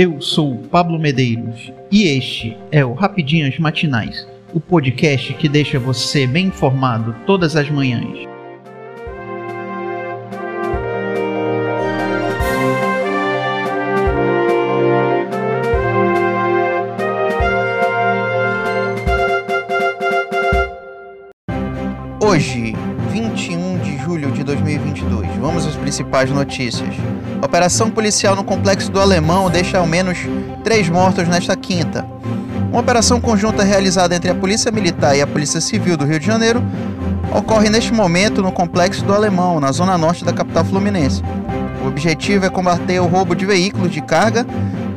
Eu sou Pablo Medeiros e este é o Rapidinhas Matinais, o podcast que deixa você bem informado todas as manhãs. Hoje, 21 de julho de 2022, vamos às principais notícias. Operação policial no complexo do Alemão deixa ao menos três mortos nesta quinta. Uma operação conjunta realizada entre a Polícia Militar e a Polícia Civil do Rio de Janeiro ocorre neste momento no complexo do Alemão, na zona norte da capital fluminense. O objetivo é combater o roubo de veículos de carga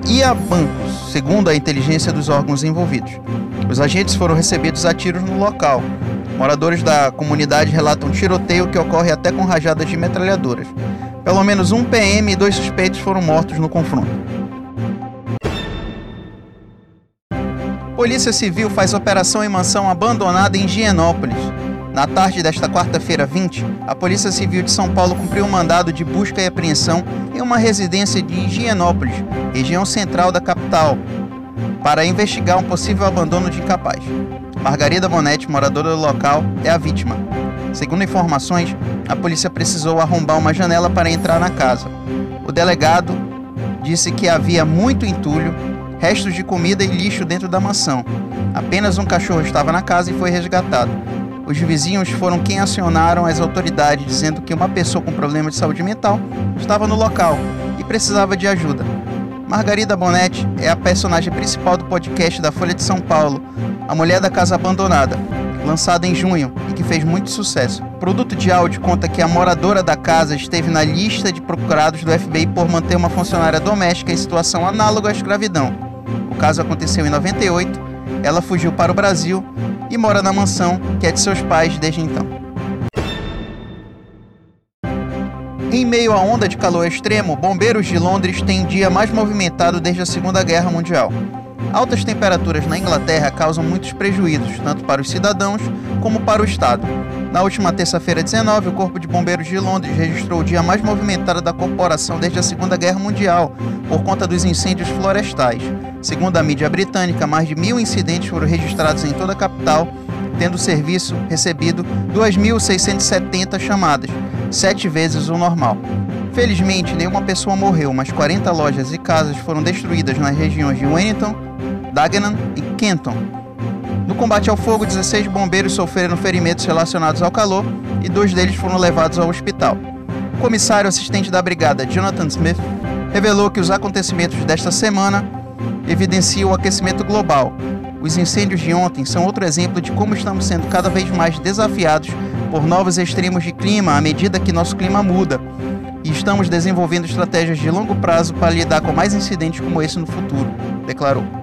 e a bancos, segundo a inteligência dos órgãos envolvidos. Os agentes foram recebidos a tiros no local. Moradores da comunidade relatam tiroteio que ocorre até com rajadas de metralhadoras. Pelo menos um PM e dois suspeitos foram mortos no confronto. Polícia Civil faz operação em mansão abandonada em Gienópolis. Na tarde desta quarta-feira 20, a Polícia Civil de São Paulo cumpriu um mandado de busca e apreensão em uma residência de Higienópolis, região central da capital, para investigar um possível abandono de incapaz. Margarida Bonetti, moradora do local, é a vítima. Segundo informações, a polícia precisou arrombar uma janela para entrar na casa. O delegado disse que havia muito entulho, restos de comida e lixo dentro da mansão. Apenas um cachorro estava na casa e foi resgatado. Os vizinhos foram quem acionaram as autoridades dizendo que uma pessoa com problema de saúde mental estava no local e precisava de ajuda. Margarida Bonetti é a personagem principal podcast da Folha de São Paulo, A Mulher da Casa Abandonada, lançado em junho e que fez muito sucesso. O produto de áudio conta que a moradora da casa esteve na lista de procurados do FBI por manter uma funcionária doméstica em situação análoga à escravidão. O caso aconteceu em 98, ela fugiu para o Brasil e mora na mansão que é de seus pais desde então. Em meio à onda de calor extremo, bombeiros de Londres têm dia mais movimentado desde a Segunda Guerra Mundial. Altas temperaturas na Inglaterra causam muitos prejuízos, tanto para os cidadãos como para o Estado. Na última terça-feira 19, o Corpo de Bombeiros de Londres registrou o dia mais movimentado da corporação desde a Segunda Guerra Mundial, por conta dos incêndios florestais. Segundo a mídia britânica, mais de mil incidentes foram registrados em toda a capital, tendo o serviço recebido 2.670 chamadas, sete vezes o normal. Felizmente, nenhuma pessoa morreu, mas 40 lojas e casas foram destruídas nas regiões de Wellington, Dagenham e Kenton. No combate ao fogo, 16 bombeiros sofreram ferimentos relacionados ao calor e dois deles foram levados ao hospital. O comissário assistente da brigada, Jonathan Smith, revelou que os acontecimentos desta semana evidenciam o aquecimento global. Os incêndios de ontem são outro exemplo de como estamos sendo cada vez mais desafiados por novos extremos de clima à medida que nosso clima muda. E estamos desenvolvendo estratégias de longo prazo para lidar com mais incidentes como esse no futuro, declarou.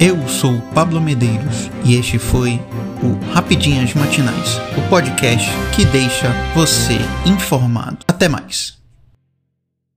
Eu sou Pablo Medeiros e este foi o Rapidinhas Matinais, o podcast que deixa você informado. Até mais.